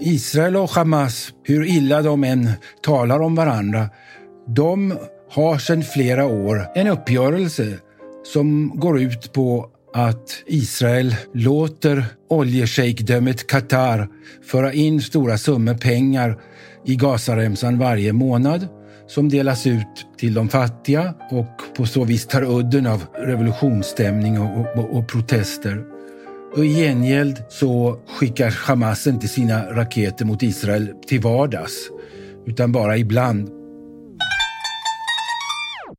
Israel och Hamas, hur illa de än talar om varandra, de har sedan flera år en uppgörelse som går ut på att Israel låter oljeshejkdömet Qatar föra in stora summor pengar i Gazaremsan varje månad som delas ut till de fattiga och på så vis tar udden av revolutionsstämning och, och, och protester. Och I gengäld så skickar Hamas inte sina raketer mot Israel till vardags, utan bara ibland.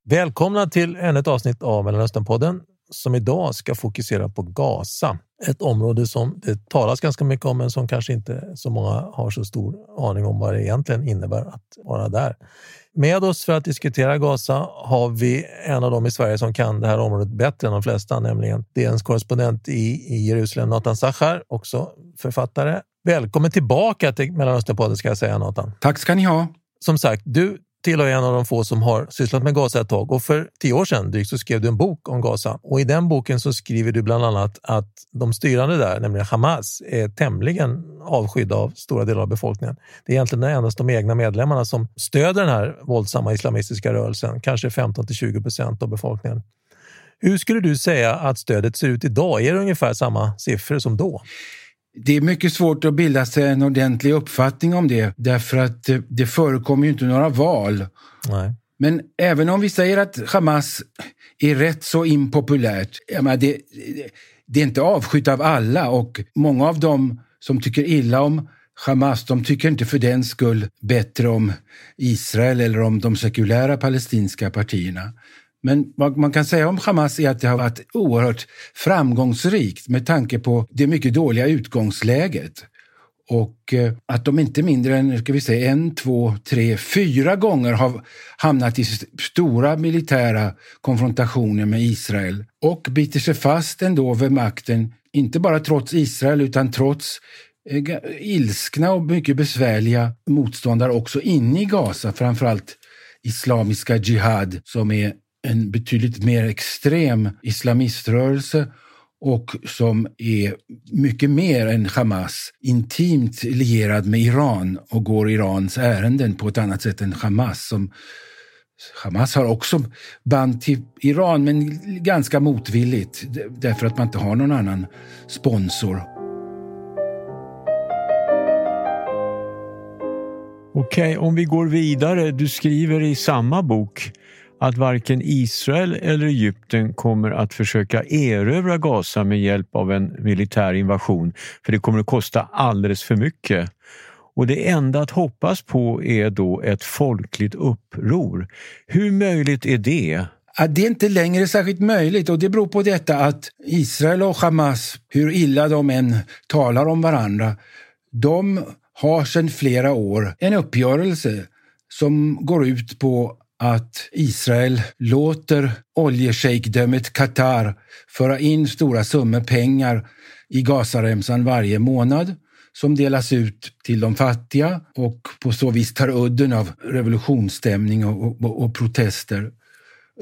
Välkomna till ännu ett avsnitt av Mellanösternpodden som idag ska fokusera på Gaza. Ett område som det talas ganska mycket om men som kanske inte så många har så stor aning om vad det egentligen innebär att vara där. Med oss för att diskutera Gaza har vi en av dem i Sverige som kan det här området bättre än de flesta, nämligen DNs korrespondent i, i Jerusalem, Nathan Sachar, också författare. Välkommen tillbaka till Mellanösternpodden ska jag säga Nathan. Tack ska ni ha. Som sagt, du tillhör en av de få som har sysslat med Gaza ett tag och för tio år sedan drygt så skrev du en bok om Gaza och i den boken så skriver du bland annat att de styrande där, nämligen Hamas, är tämligen avskydda av stora delar av befolkningen. Det är egentligen endast de egna medlemmarna som stöder den här våldsamma islamistiska rörelsen, kanske 15 till 20 procent av befolkningen. Hur skulle du säga att stödet ser ut idag? Är det ungefär samma siffror som då? Det är mycket svårt att bilda sig en ordentlig uppfattning om det därför att det, det förekommer ju inte några val. Nej. Men även om vi säger att Hamas är rätt så impopulärt, menar, det, det är inte avskytt av alla och många av dem som tycker illa om Hamas, de tycker inte för den skull bättre om Israel eller om de sekulära palestinska partierna. Men vad man kan säga om Hamas är att det har varit oerhört framgångsrikt med tanke på det mycket dåliga utgångsläget. Och eh, att de inte mindre än ska vi säga, en, två, tre, fyra gånger har hamnat i stora militära konfrontationer med Israel och biter sig fast ändå vid makten, inte bara trots Israel utan trots eh, ilskna och mycket besvärliga motståndare också inne i Gaza, framförallt Islamiska Jihad som är en betydligt mer extrem islamiströrelse och som är mycket mer än Hamas intimt lierad med Iran och går Irans ärenden på ett annat sätt än Hamas. Som, Hamas har också band till Iran, men ganska motvilligt därför att man inte har någon annan sponsor. Okej, om vi går vidare. Du skriver i samma bok att varken Israel eller Egypten kommer att försöka erövra Gaza med hjälp av en militär invasion, för det kommer att kosta alldeles för mycket. Och det enda att hoppas på är då ett folkligt uppror. Hur möjligt är det? det är inte längre särskilt möjligt och det beror på detta att Israel och Hamas, hur illa de än talar om varandra, de har sedan flera år en uppgörelse som går ut på att Israel låter oljeshejkdömet Qatar föra in stora summor pengar i Gazaremsan varje månad som delas ut till de fattiga och på så vis tar udden av revolutionsstämning och, och, och protester.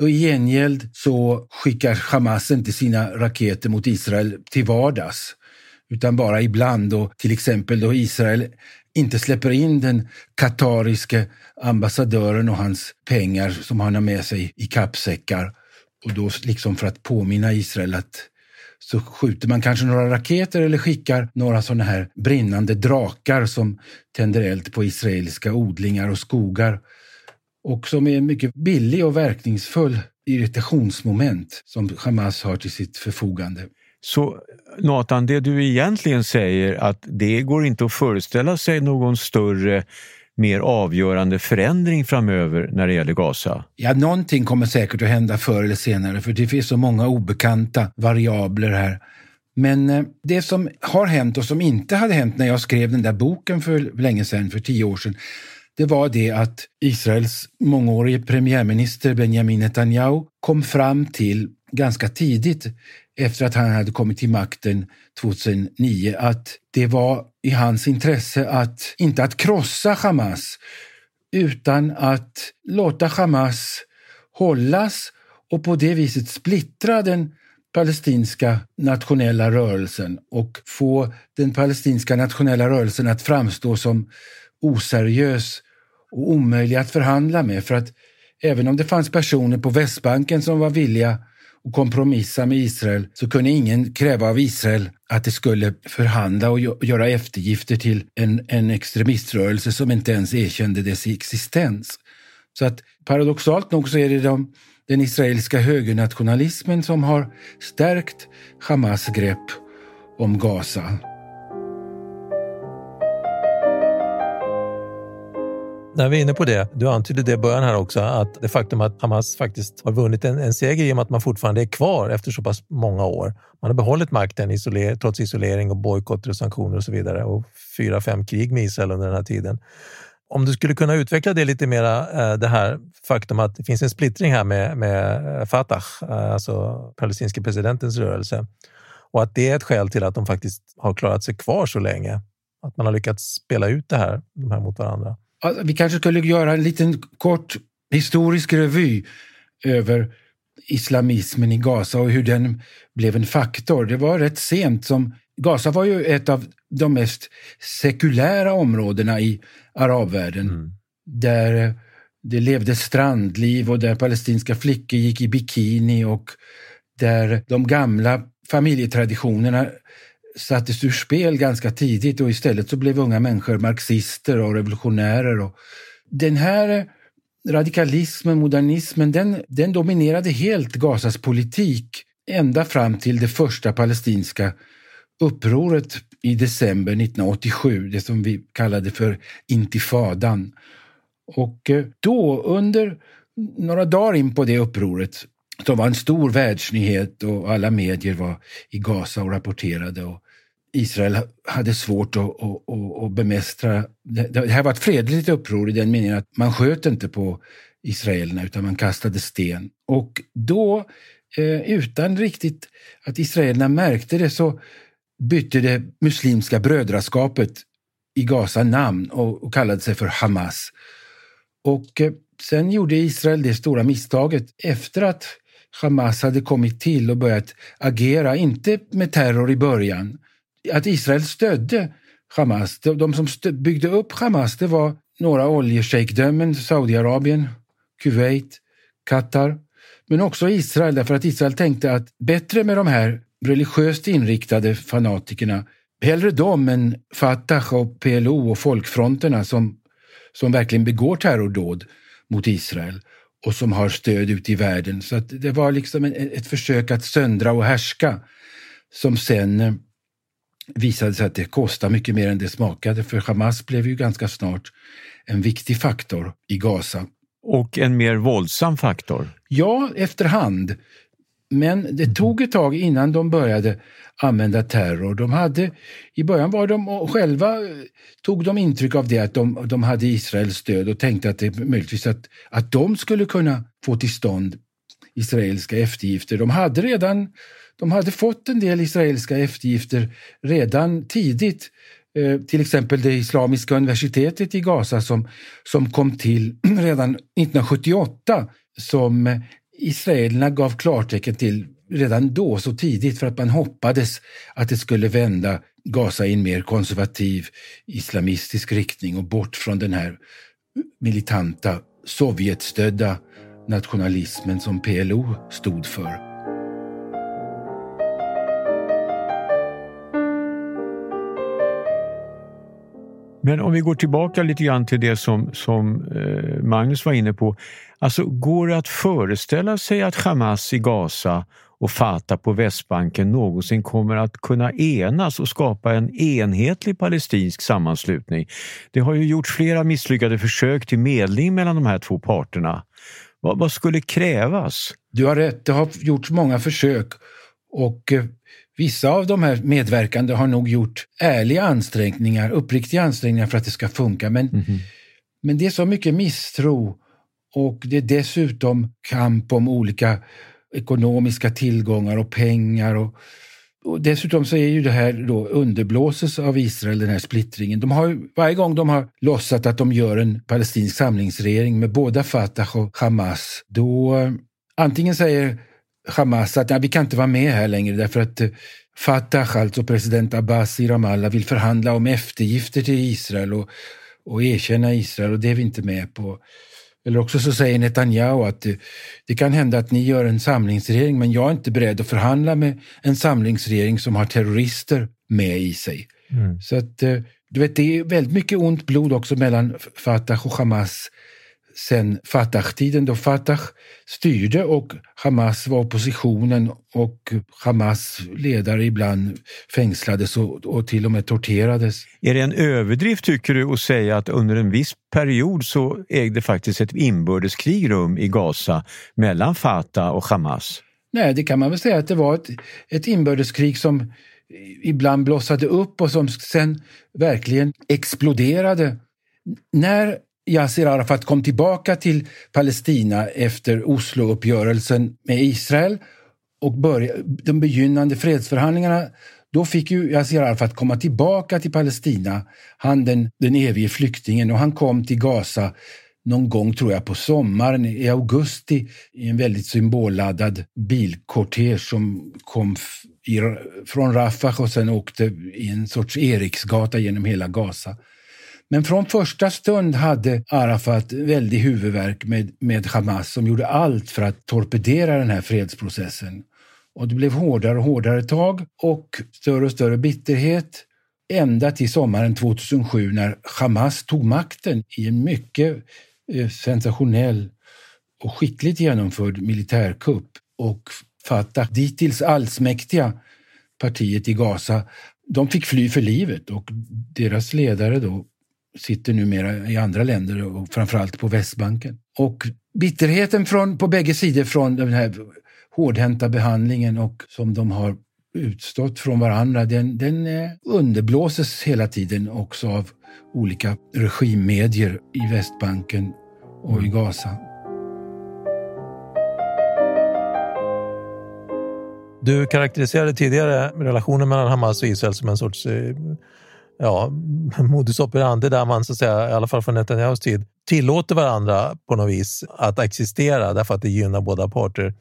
Och I gengäld så skickar Hamas inte sina raketer mot Israel till vardags utan bara ibland och till exempel då Israel inte släpper in den katariske ambassadören och hans pengar som han har med sig i kappsäckar. Och då liksom för att påminna Israel att så skjuter man kanske några raketer eller skickar några sådana här brinnande drakar som tänder eld på israeliska odlingar och skogar och som är en mycket billig och verkningsfull irritationsmoment som Hamas har till sitt förfogande. Så Nathan, det du egentligen säger att det går inte att föreställa sig någon större mer avgörande förändring framöver när det gäller Gaza? Ja, någonting kommer säkert att hända förr eller senare för det finns så många obekanta variabler här. Men eh, det som har hänt och som inte hade hänt när jag skrev den där boken för länge sedan, för tio år sedan, det var det att Israels mångårige premiärminister Benjamin Netanyahu kom fram till ganska tidigt efter att han hade kommit till makten 2009 att det var i hans intresse att inte att krossa Hamas utan att låta Hamas hållas och på det viset splittra den palestinska nationella rörelsen och få den palestinska nationella rörelsen att framstå som oseriös och omöjlig att förhandla med. För att även om det fanns personer på Västbanken som var villiga och kompromissa med Israel så kunde ingen kräva av Israel att det skulle förhandla och göra eftergifter till en, en extremiströrelse som inte ens erkände dess existens. Så att paradoxalt nog så är det de, den israeliska högernationalismen som har stärkt Hamas grepp om Gaza. När vi är inne på det, du antydde det i början här också, att det faktum att Hamas faktiskt har vunnit en, en seger i och med att man fortfarande är kvar efter så pass många år. Man har behållit makten isoler, trots isolering och bojkotter och sanktioner och så vidare och fyra, fem krig med Israel under den här tiden. Om du skulle kunna utveckla det lite mera, eh, det här faktum att det finns en splittring här med, med eh, Fatah, eh, alltså palestinska presidentens rörelse och att det är ett skäl till att de faktiskt har klarat sig kvar så länge. Att man har lyckats spela ut det här, de här mot varandra. Vi kanske skulle göra en liten kort historisk revy över islamismen i Gaza och hur den blev en faktor. Det var rätt sent som Gaza var ju ett av de mest sekulära områdena i arabvärlden. Mm. Där det levde strandliv och där palestinska flickor gick i bikini och där de gamla familjetraditionerna sattes ur spel ganska tidigt och istället så blev unga människor marxister och revolutionärer. Och den här radikalismen, modernismen, den, den dominerade helt Gazas politik ända fram till det första palestinska upproret i december 1987, det som vi kallade för intifadan. Och eh, då, under några dagar in på det upproret, som var en stor världsnyhet och alla medier var i Gaza och rapporterade. Och Israel hade svårt att, att, att, bemästra... Det här var ett fredligt uppror i den meningen att man sköt inte på israelerna utan man kastade sten. Och då, eh, utan riktigt att israelerna märkte det, så bytte det muslimska brödraskapet i Gaza namn och, kallade sig för Hamas. Och eh, sen gjorde Israel det stora misstaget efter att Hamas hade kommit till och börjat agera, inte med terror i början, att Israel stödde Hamas. De, de som byggde upp Hamas det var några oljeshejkdömen, Saudiarabien, Kuwait, Qatar, men också Israel därför att Israel tänkte att bättre med de här religiöst inriktade fanatikerna, hellre de än Fatah och PLO och folkfronterna som, som verkligen begår terrordåd mot Israel och som har stöd ute i världen. Så att det var liksom ett försök att söndra och härska som sen eh, visade sig att det kostade mycket mer än det smakade för Hamas blev ju ganska snart en viktig faktor i Gaza. Och en mer våldsam faktor? Ja, efterhand. Men det tog ett tag innan de började använda terror. De hade, I början var de själva tog de intryck av det att de, de hade Israels stöd och tänkte att det möjligtvis att, att de skulle kunna få till stånd israeliska eftergifter. De hade redan de hade fått en del israeliska eftergifter redan tidigt. Eh, till exempel det Islamiska universitetet i Gaza som, som kom till redan 1978 som israelerna gav klartecken till redan då, så tidigt, för att man hoppades att det skulle vända Gaza i en mer konservativ islamistisk riktning och bort från den här militanta Sovjetstödda nationalismen som PLO stod för. Men om vi går tillbaka lite grann till det som, som eh, Magnus var inne på. Alltså, går det att föreställa sig att Hamas i Gaza och Fatah på Västbanken någonsin kommer att kunna enas och skapa en enhetlig palestinsk sammanslutning? Det har ju gjorts flera misslyckade försök till medling mellan de här två parterna. Vad, vad skulle krävas? Du har rätt, det har gjorts många försök och eh, Vissa av de här medverkande har nog gjort ärliga ansträngningar, uppriktiga ansträngningar för att det ska funka. Men, mm -hmm. men det är så mycket misstro och det är dessutom kamp om olika ekonomiska tillgångar och pengar. Och, och dessutom så är ju det här då underblåses av Israel, den här splittringen. De har, varje gång de har låtsat att de gör en palestinsk samlingsregering med båda Fatah och Hamas, då antingen säger Hamas att nej, vi kan inte vara med här längre därför att eh, Fatah, alltså president Abbas i Ramallah, vill förhandla om eftergifter till Israel och, och erkänna Israel och det är vi inte med på. Eller också så säger Netanyahu att det, det, kan hända att ni gör en samlingsregering men jag är inte beredd att förhandla med en samlingsregering som har terrorister med i sig. Mm. Så att eh, du vet, det är väldigt mycket ont blod också mellan Fatah och Hamas sen Fatah-tiden då Fatah styrde och Hamas var oppositionen och Hamas ledare ibland fängslades och, och, till och med torterades. Är det en överdrift tycker du att säga att under en viss period så ägde faktiskt ett inbördeskrig rum i Gaza mellan Fatah och Hamas? Nej, det kan man väl säga att det var ett, ett inbördeskrig som ibland blossade upp och som sen verkligen exploderade. När Yasser Arafat kom tillbaka till Palestina efter Oslouppgörelsen med Israel och började, de begynnande fredsförhandlingarna då fick ju Yasser Arafat komma tillbaka till Palestina, han den, den evige flyktingen, och han kom till Gaza någon gång, tror jag, på sommaren i augusti i en väldigt symbolladdad bilkortege som kom i, från Rafah och sen åkte i en sorts Eriksgata genom hela Gaza. Men från första stund hade Arafat väldig huvudvärk med, med Hamas som gjorde allt för att torpedera den här fredsprocessen. Och det blev hårdare och hårdare tag och större och större bitterhet ända till sommaren 2007 när Hamas tog makten i en mycket eh, sensationell och skickligt genomförd militärkupp. Och Fatah, dittills allsmäktiga partiet i Gaza, de fick fly för livet och deras ledare då sitter numera i andra länder och framförallt på Västbanken. Och bitterheten från, på bägge sidor från den här hårdhänta behandlingen och som de har utstått från varandra, den, den eh, underblåses hela tiden också av olika regimmedier i Västbanken och i Gaza. Du karaktäriserade tidigare relationen mellan Hamas och Israel som en sorts eh, ja, modus operandi där man, så att säga, i alla fall från Netanyahus tid, tillåter varandra på något vis att existera därför att det gynnar båda parter.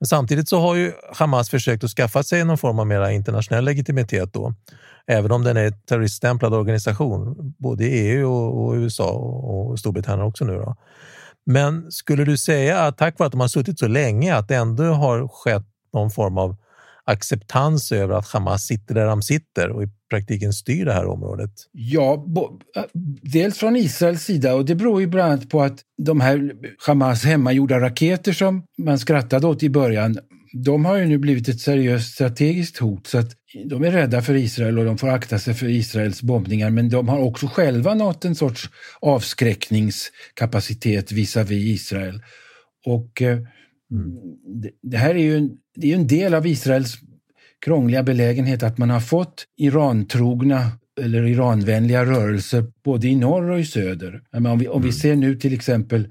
Men samtidigt så har ju Hamas försökt att skaffa sig någon form av mera internationell legitimitet då. Även om den är en terroriststämplad organisation, både i EU och, och USA och, och Storbritannien också nu. Då. Men skulle du säga att tack vare att de har suttit så länge att det ändå har skett någon form av acceptans över att Hamas sitter där de sitter och i praktiken styr det här området? Ja, eh, dels från Israels sida och det beror ju bland annat på att de här Hamas hemmagjorda raketer som man skrattade åt i början, de har ju nu blivit ett seriöst strategiskt hot så att de är rädda för Israel och de får akta sig för Israels bombningar men de har också själva nått en sorts avskräckningskapacitet visavi Israel. Och eh, eh, mm. det här är ju en, det är en del av Israels krångliga belägenhet att man har fått Irantrogna eller Iranvänliga rörelser både i norr och i söder. om, vi, om vi mm. ser nu till exempel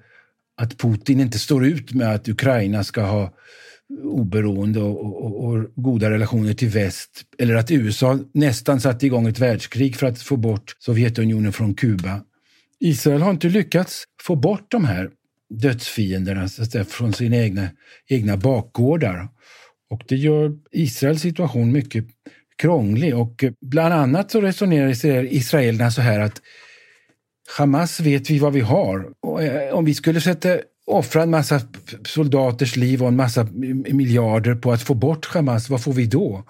att Putin inte står ut med att Ukraina ska ha oberoende och, och, och, goda relationer till väst. Eller att USA nästan satte igång ett världskrig för att få bort Sovjetunionen från Kuba. Israel har inte lyckats få bort de här dödsfienderna från sina egna, egna bakgårdar. Och det gör Israels situation mycket krånglig och bland annat så resonerar israelerna så här att Hamas vet vi vad vi har. Och eh, om vi skulle sätta offra en massa soldaters liv och en massa miljarder på att få bort Hamas, vad får vi då?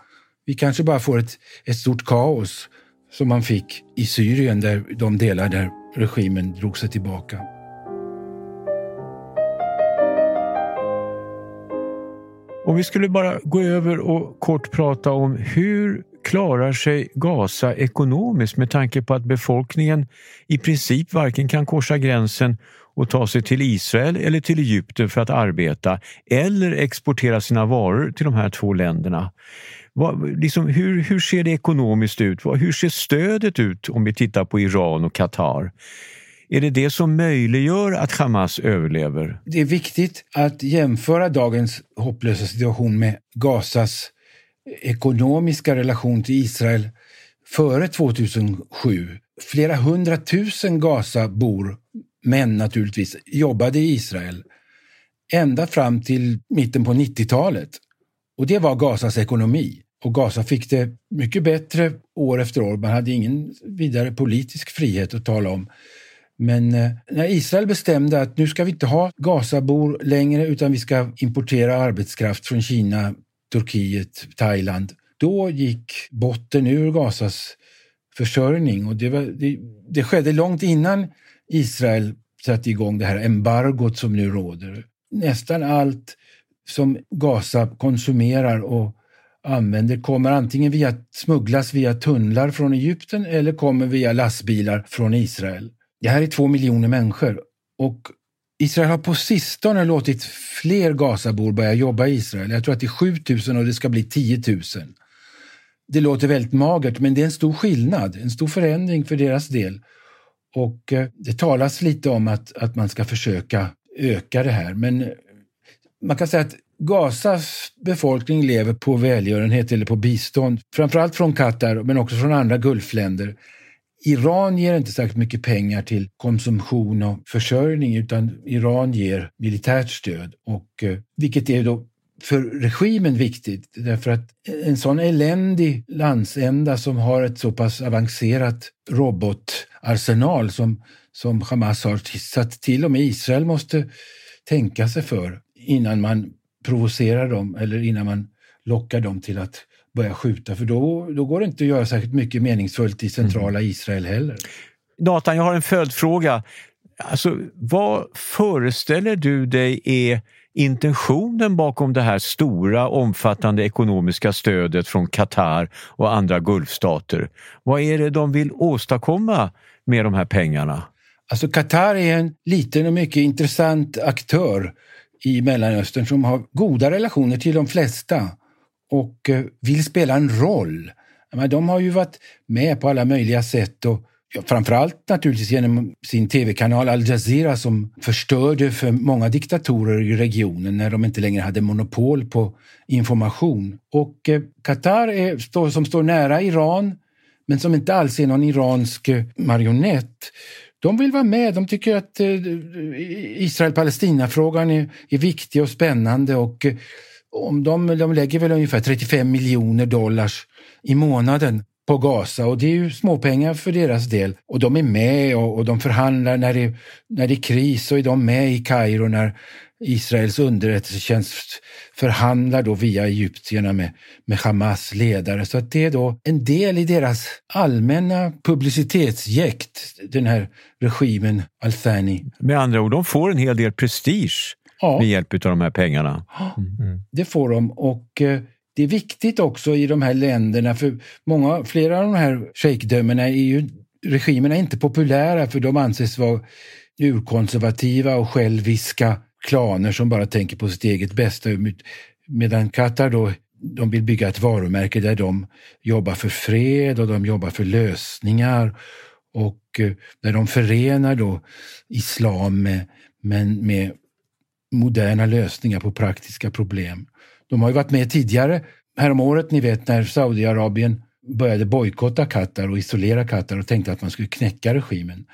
Vi kanske bara får ett, ett stort kaos som man fick i Syrien, där de delar där regimen drog sig tillbaka. Om vi skulle bara gå över och kort prata om hur klarar sig Gaza ekonomiskt med tanke på att befolkningen i princip varken kan korsa gränsen och ta sig till Israel eller till Egypten för att arbeta eller exportera sina varor till de här två länderna. Vad, liksom, hur, hur ser det ekonomiskt ut? Hur ser stödet ut om vi tittar på Iran och Qatar? Är det det som möjliggör att Hamas överlever? Det är viktigt att jämföra dagens hopplösa situation med Gazas eh, ekonomiska relation till Israel före 2007. Flera hundratusen Gazabor, män naturligtvis, jobbade i Israel ända fram till mitten på 90-talet. Och det var Gazas ekonomi. Och Gaza fick det mycket bättre år efter år. Man hade ingen vidare politisk frihet att tala om. Men eh, när Israel bestämde att nu ska vi inte ha Gazabor längre utan vi ska importera arbetskraft från Kina, Turkiet, Thailand. Då gick botten ur Gazas försörjning och det, var, det, det skedde långt innan Israel satte igång det här embargot som nu råder. Nästan allt som Gaza konsumerar och använder kommer antingen via, smugglas via tunnlar från Egypten eller kommer via lastbilar från Israel. Det här är två miljoner människor och Israel har på sistone låtit fler Gazabor börja jobba i Israel. Jag tror att det är 7000 och det ska bli 10 000. Det låter väldigt magert, men det är en stor skillnad, en stor förändring för deras del. Och eh, det talas lite om att, att man ska försöka öka det här, men eh, man kan säga att Gazas befolkning lever på välgörenhet eller på bistånd, framförallt från Qatar men också från andra Gulfländer. Iran ger inte särskilt mycket pengar till konsumtion och försörjning utan Iran ger militärt stöd, och, eh, vilket är då för regimen viktigt därför att en sån eländig landsända som har ett så pass avancerat robotarsenal som, som Hamas har, så att till och med Israel måste tänka sig för innan man provocerar dem eller innan man lockar dem till att börja skjuta för då, då går det inte att göra särskilt mycket meningsfullt i centrala mm. Israel heller. Nathan, jag har en följdfråga. Alltså, vad föreställer du dig är intentionen bakom det här stora omfattande ekonomiska stödet från Qatar och andra Gulfstater? Vad är det de vill åstadkomma med de här pengarna? Alltså Qatar är en liten och mycket intressant aktör i Mellanöstern som har goda relationer till de flesta och eh, vill spela en roll. de har ju varit med på alla möjliga sätt och framförallt naturligtvis genom sin tv-kanal Al Jazeera som förstörde för många diktatorer i regionen när de inte längre hade monopol på information. Och eh, Qatar är, som står nära Iran men som inte alls är någon iransk eh, marionett de vill vara med. De tycker att Israel-Palestina-frågan är, är, viktig och spännande och om de, de lägger väl ungefär 35 miljoner dollar i månaden på Gaza och det är ju småpengar för deras del. Och de är med och, och de förhandlar när det, när det är kris så är de med i Kairo när Israels underrättelsetjänst förhandlar då via egyptierna med, med Hamas ledare. Så att det är då en del i deras allmänna publicitetsjäkt, den här regimen Al-Thani. Med andra ord, de får en hel del prestige ja. med hjälp av de här pengarna. Mm. Det får de och eh, det är viktigt också i de här länderna för många, flera av de här shejkdömena är ju regimerna är inte populära för de anses vara urkonservativa och själviska klaner som bara tänker på sitt eget bästa. Medan Qatar då, de vill bygga ett varumärke där de jobbar för fred och de jobbar för lösningar och eh, där de förenar då islam med, med, med moderna lösningar på praktiska problem. De har ju varit med tidigare, häromåret, ni vet när Saudiarabien började bojkotta Qatar och isolera Qatar och tänkte att man skulle knäcka regimen.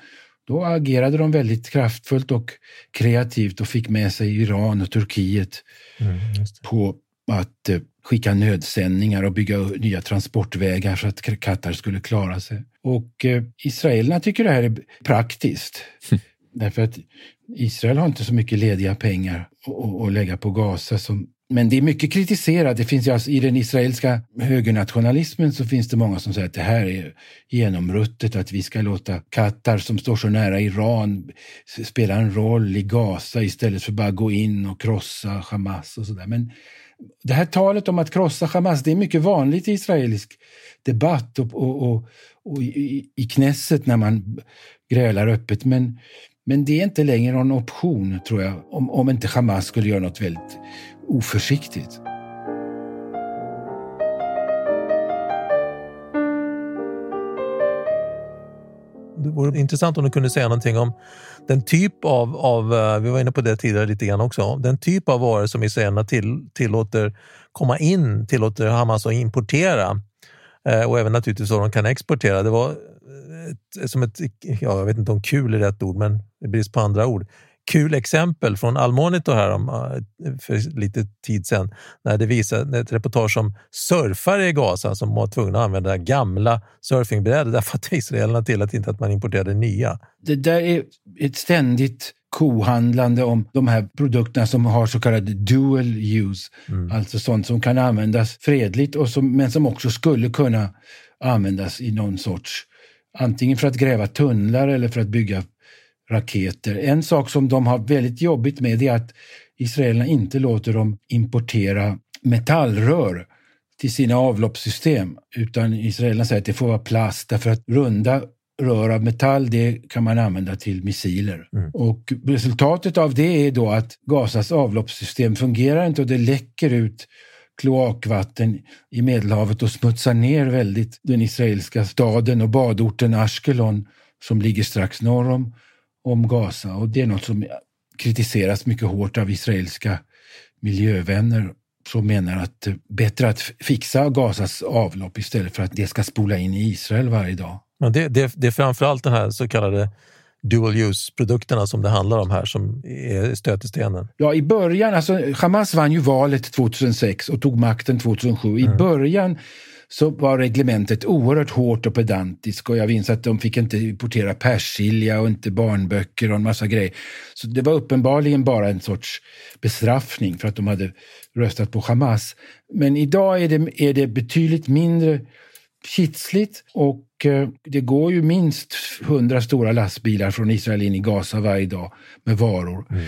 Då agerade de väldigt kraftfullt och kreativt och fick med sig Iran och Turkiet mm, på att eh, skicka nödsändningar och bygga nya transportvägar så att Qatar skulle klara sig. Och eh, israelerna tycker det här är praktiskt. Därför att Israel har inte så mycket lediga pengar att lägga på Gaza som men det är mycket kritiserat. Det finns alltså, I den israeliska högernationalismen så finns det många som säger att det här är genomruttet, att vi ska låta Qatar som står så nära Iran spela en roll i Gaza istället för bara gå in och krossa Hamas och sådär. Men det här talet om att krossa Hamas, det är mycket vanligt i israelisk debatt och, och, och, och i, i Knesset när man grälar öppet. Men, men det är inte längre någon option, tror jag, om, om inte Hamas skulle göra något väldigt oförsiktigt. Det vore intressant om du kunde säga någonting om den typ av, av eh, vi var inne på det tidigare lite grann också, den typ av varor som israelerna till, tillåter komma in, tillåter Hamas att importera eh, och även naturligtvis vad de kan exportera. Det var ett, som ett, ja, jag vet inte om kul är rätt ord, men det brist på andra ord, kul exempel från Almonitor här om, för lite tid sedan när det visade ett reportage om surfare i Gaza som var tvungna att använda gamla surfingbrädor därför att israelerna tillät inte att man importerade nya. Det där är ett ständigt kohandlande om de här produkterna som har så kallad dual use, mm. alltså sånt som kan användas fredligt och som, men som också skulle kunna användas i någon sorts, antingen för att gräva tunnlar eller för att bygga raketer. En sak som de har väldigt jobbigt med är att israelerna inte låter dem importera metallrör till sina avloppssystem, utan israelerna säger att det får vara plast därför att runda rör av metall det kan man använda till missiler. Mm. Och resultatet av det är då att Gazas avloppssystem fungerar inte och det läcker ut kloakvatten i Medelhavet och smutsar ner väldigt den israeliska staden och badorten Ashkelon som ligger strax norr om, om Gaza. Och det är något som kritiseras mycket hårt av israeliska miljövänner som menar att det är bättre att fixa Gazas avlopp istället för att det ska spola in i Israel varje dag. Men det, det, det är framförallt den här så kallade dual use-produkterna som det handlar om här som är stötestenen. Ja, i början, alltså Hamas vann ju valet 2006 och tog makten 2007. I mm. början så var reglementet oerhört hårt och pedantiskt och jag minns att de fick inte importera persilja och inte barnböcker och en massa grejer. Så det var uppenbarligen bara en sorts bestraffning för att de hade röstat på Hamas. Men idag är det, är det betydligt mindre kitsligt och det går ju minst hundra stora lastbilar från Israel in i Gaza varje dag med varor. Mm.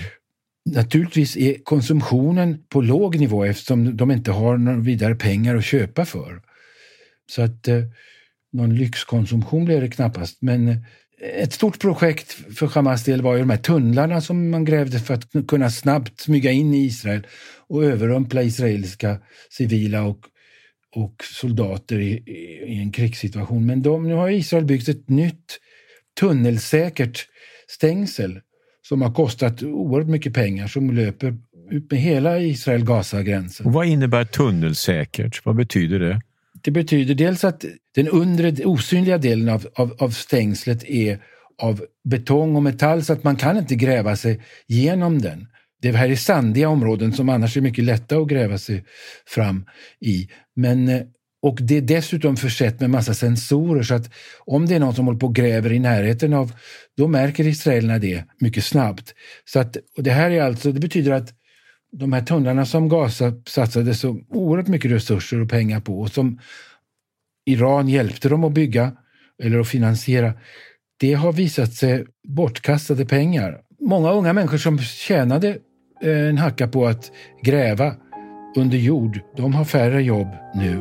Naturligtvis är konsumtionen på låg nivå eftersom de inte har några vidare pengar att köpa för. Så att eh, någon lyxkonsumtion blir det knappast. Men eh, ett stort projekt för Hamas del var ju de här tunnlarna som man grävde för att kunna snabbt smyga in i Israel och överrumpla israeliska civila och och soldater i, i, en krigssituation. Men de, nu har Israel byggt ett nytt tunnelsäkert stängsel som har kostat oerhört mycket pengar som löper ut med hela Israel-Gaza-gränsen. Vad innebär tunnelsäkert? Vad betyder det? Det betyder dels att den undre osynliga delen av, av, av stängslet är av betong och metall så att man kan inte gräva sig genom den. Det här är sandiga områden som annars är mycket lätta att gräva sig fram i. Men, eh, och det är dessutom försett med massa sensorer så att om det är någon som håller på och gräver i närheten av, då märker israelerna det mycket snabbt. Så att, och det här är alltså, det betyder att de här tunnlarna som Gaza satsade så oerhört mycket resurser och pengar på och som Iran hjälpte dem att bygga eller att finansiera, det har visat sig bortkastade pengar. Många unga människor som tjänade eh, en hacka på att gräva under jord, de har färre jobb nu.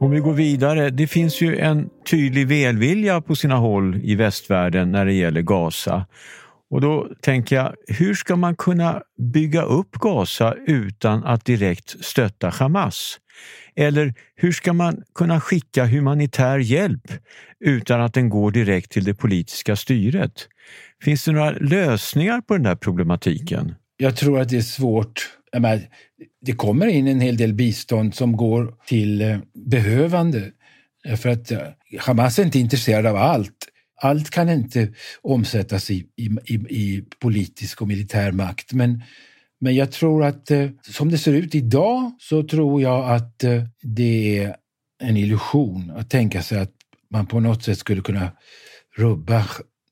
Om vi går vidare, det finns ju en tydlig välvilja på sina håll i västvärlden när det gäller Gaza. Och då tänker jag, hur ska man kunna bygga upp Gaza utan att direkt stötta Hamas? Eller hur ska man kunna skicka humanitär hjälp utan att den går direkt till det politiska styret? Finns det några lösningar på den här problematiken? Jag tror att det är svårt. Menar, det kommer in en hel del bistånd som går till eh, behövande. För att eh, Hamas är inte intresserad av allt. Allt kan inte omsättas i, i, i politisk och militär makt. Men, men jag tror att eh, som det ser ut idag så tror jag att det är en illusion att tänka sig att man på något sätt skulle kunna rubba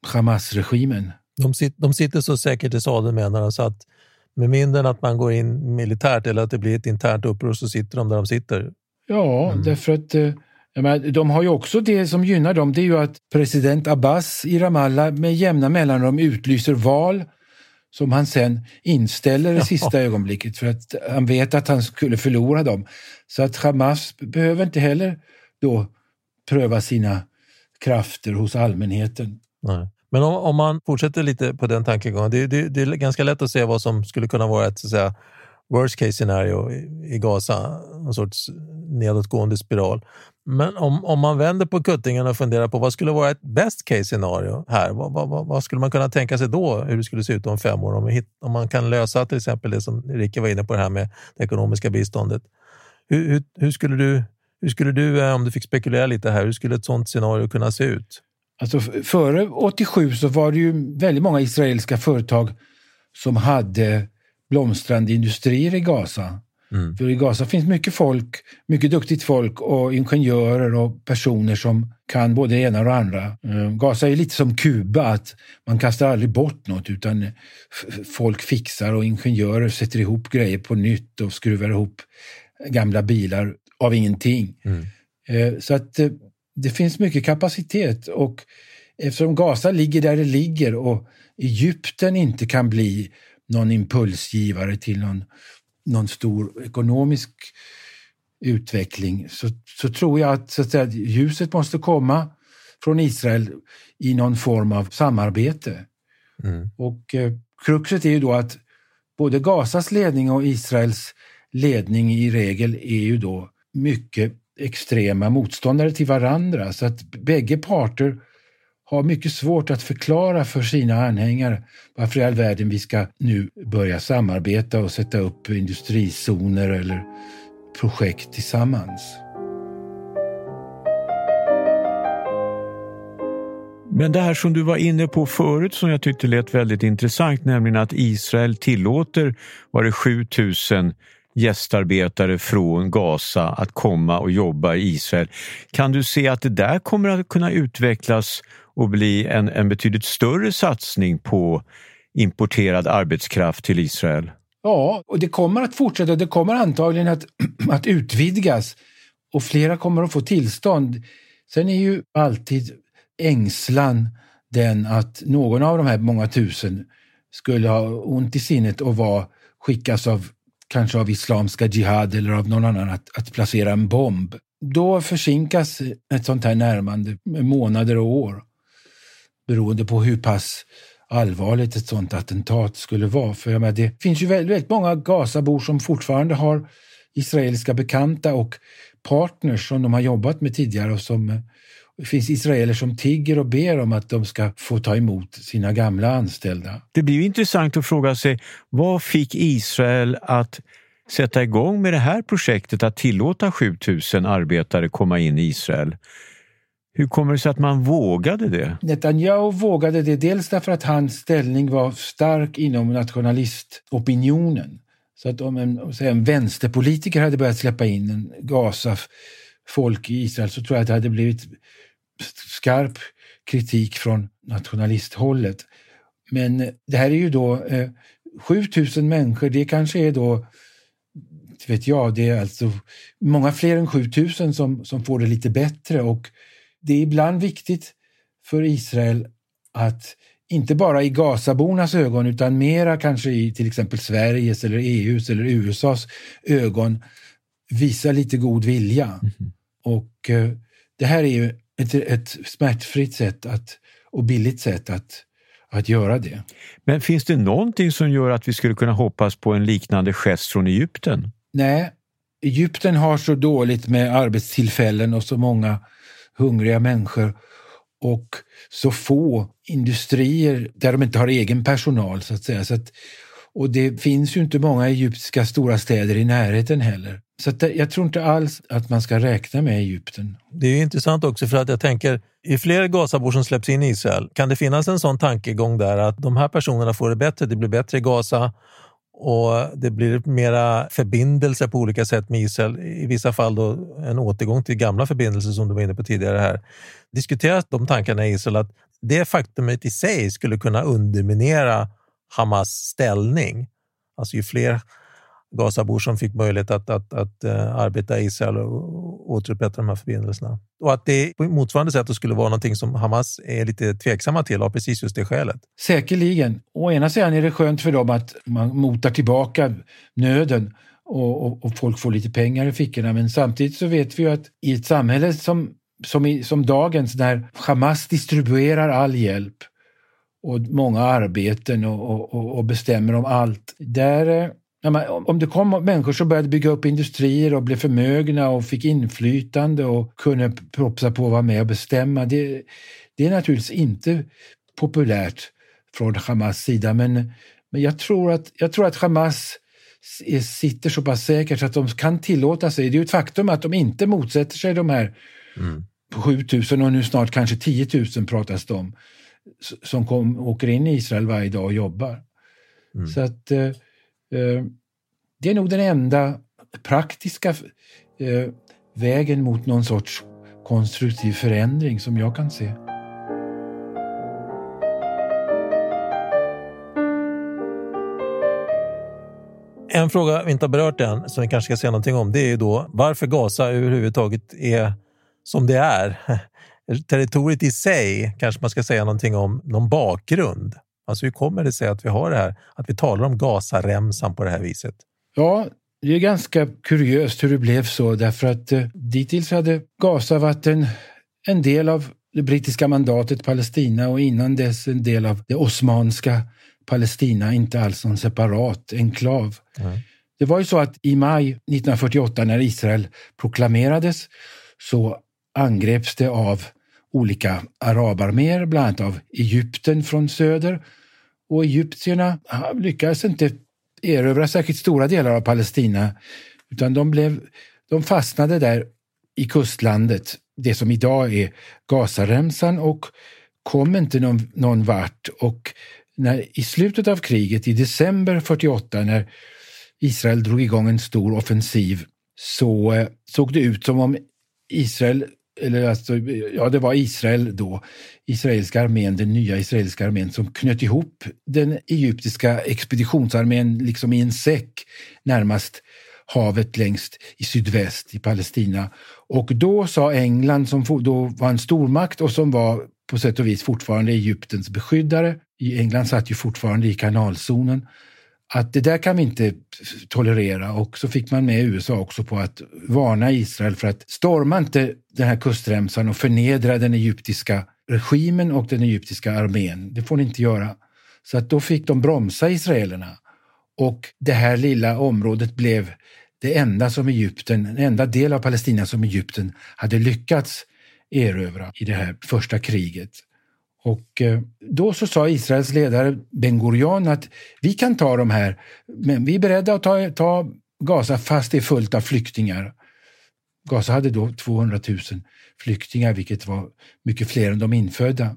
Hamas-regimen. De, sit, de sitter så säkert i sadeln menar de, så att med mindre än att man går in militärt eller att det blir ett internt uppror så sitter de där de sitter. Ja, mm. därför att eh, menar, de har ju också det som gynnar dem, det är ju att president Abbas i Ramallah med jämna mellanrum utlyser val som han sen inställer i sista ja. ögonblicket för att han vet att han skulle förlora dem. Så att Hamas behöver inte heller då pröva sina krafter hos allmänheten. Nej. Men om, om, man fortsätter lite på den tankegången, det, det, det, är ganska lätt att se vad som skulle kunna vara ett så att säga, worst case scenario i, i Gaza, en sorts nedåtgående spiral. Men om, om man vänder på kuttingen och funderar på vad skulle vara ett best case scenario här? Vad, vad, vad, skulle man kunna tänka sig då, hur det skulle se ut om fem år? Om, hit, om man kan lösa till exempel det som Ricke var inne på, det här med det ekonomiska biståndet. Hur, hur, hur skulle du, hur skulle du, eh, om du fick spekulera lite här, hur skulle ett sådant scenario kunna se ut? Alltså före 87 så var det ju väldigt många israeliska företag som hade blomstrande industrier i Gaza. Mm. För i Gaza finns mycket folk, mycket duktigt folk och ingenjörer och personer som kan både det ena och det andra. Eh, Gaza är lite som Kuba, att man kastar aldrig bort något utan folk fixar och ingenjörer sätter ihop grejer på nytt och skruvar ihop gamla bilar av ingenting. Mm. Eh, så att eh, det finns mycket kapacitet och eftersom Gaza ligger där det ligger och Egypten inte kan bli någon impulsgivare till någon, någon stor ekonomisk utveckling så, så tror jag att, så att säga, ljuset måste komma från Israel i någon form av samarbete. Mm. Och eh, kruxet är ju då att både Gazas ledning och Israels ledning i regel är ju då mycket extrema motståndare till varandra så att bägge parter har mycket svårt att förklara för sina anhängare varför i all världen vi ska nu börja samarbeta och sätta upp industrizoner eller projekt tillsammans. Men det här som du var inne på förut som jag tyckte lät väldigt intressant, nämligen att Israel tillåter, var det 7000 gästarbetare från Gaza att komma och jobba i Israel. Kan du se att det där kommer att kunna utvecklas och bli en, en betydligt större satsning på importerad arbetskraft till Israel? Ja, och det kommer att fortsätta. Det kommer antagligen att, att utvidgas och flera kommer att få tillstånd. Sen är ju alltid ängslan den att någon av de här många tusen skulle ha ont i sinnet och var, skickas av kanske av Islamska Jihad eller av någon annan att, att placera en bomb. Då försinkas ett sånt här närmande med månader och år beroende på hur pass allvarligt ett sånt attentat skulle vara. För jag menar, det finns ju väldigt, väldigt många Gazabor som fortfarande har israeliska bekanta och partners som de har jobbat med tidigare och som eh, det finns israeler som tigger och ber om att de ska få ta emot sina gamla anställda. Det blir intressant att fråga sig vad fick Israel att sätta igång med det här projektet att tillåta 7000 arbetare komma in i Israel? Hur kommer det sig att man vågade det? Netanyahu vågade det dels därför att hans ställning var stark inom nationalistopinionen. Så att om en, en vänsterpolitiker hade börjat släppa in en Gaza-folk i Israel så tror jag att det hade blivit skarp kritik från nationalisthållet. Men det här är ju då eh, 7000 människor, det kanske är då vet jag, det är alltså många fler än 7000 som, som får det lite bättre och det är ibland viktigt för Israel att inte bara i Gazabornas ögon utan mera kanske i till exempel Sveriges eller EUs eller USAs ögon visa lite god vilja. Mm. Och eh, det här är ju ett, ett smärtfritt sätt att, och billigt sätt att, att göra det. Men finns det någonting som gör att vi skulle kunna hoppas på en liknande gest från Egypten? Nej, Egypten har så dåligt med arbetstillfällen och så många hungriga människor och så få industrier där de inte har egen personal så att säga. Så att, och det finns ju inte många egyptiska stora städer i närheten heller. Så att jag tror inte alls att man ska räkna med Egypten. Det är intressant också för att jag tänker, i fler Gazabor som släpps in i Israel, kan det finnas en sån tankegång där att de här personerna får det bättre, det blir bättre i Gaza och det blir mera förbindelser på olika sätt med Israel. I vissa fall då en återgång till gamla förbindelser som du var inne på tidigare här. Diskuteras de tankarna i Israel att det faktumet i sig skulle kunna underminera Hamas ställning. Alltså ju fler Gazabor som fick möjlighet att, att, att uh, arbeta i Israel och återupprätta de här förbindelserna. Och att det på motsvarande sätt skulle vara någonting som Hamas är lite tveksamma till av precis just det skälet. Säkerligen. Å ena sidan är det skönt för dem att man motar tillbaka nöden och, och, och folk får lite pengar i fickorna. Men samtidigt så vet vi ju att i ett samhälle som, som, i, som dagens, när Hamas distribuerar all hjälp och många arbeten och, och, och bestämmer om allt, där eh, om det kom människor som började bygga upp industrier och blev förmögna och fick inflytande och kunde propsa på att vara med och bestämma. Det, det är naturligtvis inte populärt från Hamas sida men, men jag, tror att, jag tror att Hamas sitter så pass säkert så att de kan tillåta sig, det är ju ett faktum att de inte motsätter sig de här mm. 7000 och nu snart kanske 10 000 pratas det om som kom, åker in i Israel varje dag och jobbar. Mm. Så att eh, Eh, det är nog den enda praktiska eh, vägen mot någon sorts konstruktiv förändring som jag kan se. En fråga vi inte har berört än, som vi kanske ska säga någonting om, det är ju då varför Gaza överhuvudtaget är som det är. Territoriet i sig kanske man ska säga någonting om, någon bakgrund. Alltså hur kommer det sig att vi har det här, att vi talar om Gazaremsan på det här viset? Ja, det är ganska kuriöst hur det blev så därför att eh, dittills hade Gaza varit en, en del av det brittiska mandatet Palestina och innan dess en del av det osmanska Palestina, inte alls någon separat enklav. Mm. Det var ju så att i maj 1948 när Israel proklamerades så angreps det av olika arabarméer, bland annat av Egypten från söder. Och egyptierna lyckades inte erövra särskilt stora delar av Palestina utan de, blev, de fastnade där i kustlandet, det som idag är Gazaremsan och kom inte någon, någon vart. Och när, i slutet av kriget, i december 48, när Israel drog igång en stor offensiv, så eh, såg det ut som om Israel eller alltså, ja, det var Israel då, israeliska armén, den nya israeliska armén som knöt ihop den egyptiska expeditionsarmén liksom i en säck närmast havet längst i sydväst i Palestina. Och då sa England, som då var en stormakt och som var på sätt och vis fortfarande Egyptens beskyddare, England satt ju fortfarande i kanalzonen, att det där kan vi inte tolerera och så fick man med USA också på att varna Israel för att storma inte den här kustremsan och förnedra den egyptiska regimen och den egyptiska armén. Det får ni inte göra. Så att då fick de bromsa israelerna och det här lilla området blev det enda som Egypten, den enda del av Palestina som Egypten hade lyckats erövra i det här första kriget. Och eh, då så sa Israels ledare Ben Gurion att vi kan ta de här, men vi är beredda att ta, ta Gaza fast det är fullt av flyktingar. Gaza hade då 200 000 flyktingar, vilket var mycket fler än de infödda.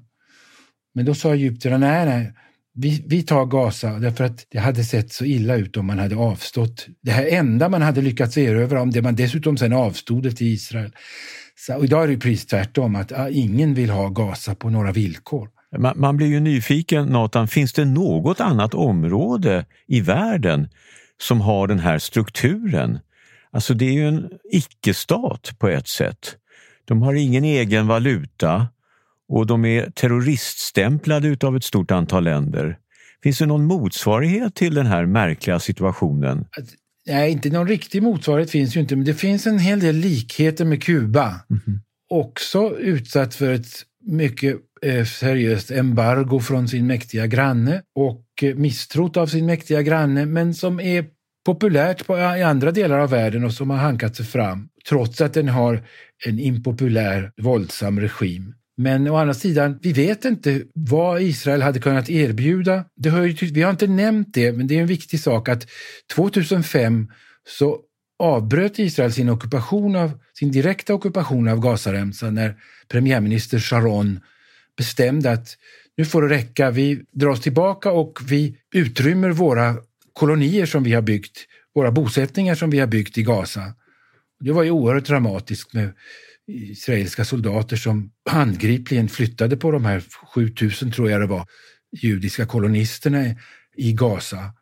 Men då sa egyptierna, nej, nej, vi, vi tar Gaza därför att det hade sett så illa ut om man hade avstått. Det här enda man hade lyckats erövra, om det man dessutom sen avstod det till Israel. Så, och idag är det precis tvärtom, att ah, ingen vill ha Gaza på några villkor. Man, man blir ju nyfiken, Nathan, finns det något annat område i världen som har den här strukturen? Alltså det är ju en icke-stat på ett sätt. De har ingen egen valuta och de är terroriststämplade av ett stort antal länder. Finns det någon motsvarighet till den här märkliga situationen? Nej, inte någon riktig motsvarighet finns ju inte, men det finns en hel del likheter med Kuba. Mm. Också utsatt för ett mycket eh, seriöst embargo från sin mäktiga granne och eh, misstrott av sin mäktiga granne, men som är populärt på, i andra delar av världen och som har hankat sig fram trots att den har en impopulär, våldsam regim. Men å andra sidan, vi vet inte vad Israel hade kunnat erbjuda. Det har vi har inte nämnt det, men det är en viktig sak att 2005 så avbröt Israel sin ockupation av, sin direkta ockupation av Gazaremsan när premiärminister Sharon bestämde att nu får det räcka, vi drar oss tillbaka och vi utrymmer våra kolonier som vi har byggt, våra bosättningar som vi har byggt i Gaza. Det var ju oerhört dramatiskt med israeliska soldater som handgripligen flyttade på de här 7000, tror jag det var, judiska kolonisterna i Gaza.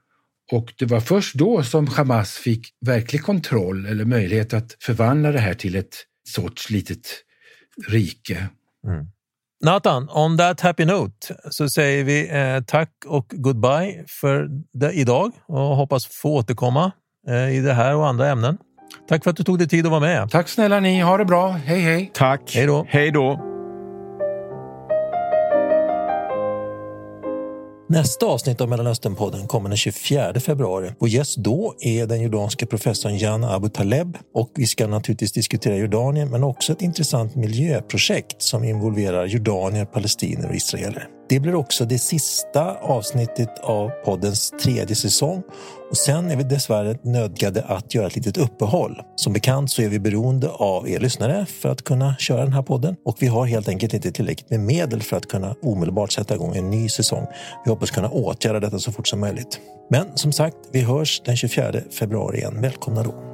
Och det var först då som Hamas fick verklig kontroll eller möjlighet att förvandla det här till ett sorts litet rike. Mm. Nathan, on that happy note så säger vi eh, tack och goodbye för idag och hoppas få återkomma eh, i det här och andra ämnen. Tack för att du tog dig tid att vara med. Tack snälla ni. Ha det bra. Hej hej. Tack. Hej då. Hej då. Nästa avsnitt av Mellanösternpodden kommer den 24 februari. Vår gäst då är den jordanske professorn Jan Abu Taleb och vi ska naturligtvis diskutera Jordanien men också ett intressant miljöprojekt som involverar jordanier, palestinier och israeler. Det blir också det sista avsnittet av poddens tredje säsong och sen är vi dessvärre nödgade att göra ett litet uppehåll. Som bekant så är vi beroende av er lyssnare för att kunna köra den här podden och vi har helt enkelt inte tillräckligt med medel för att kunna omedelbart sätta igång en ny säsong. Vi hoppas kunna åtgärda detta så fort som möjligt. Men som sagt, vi hörs den 24 februari igen. Välkomna då!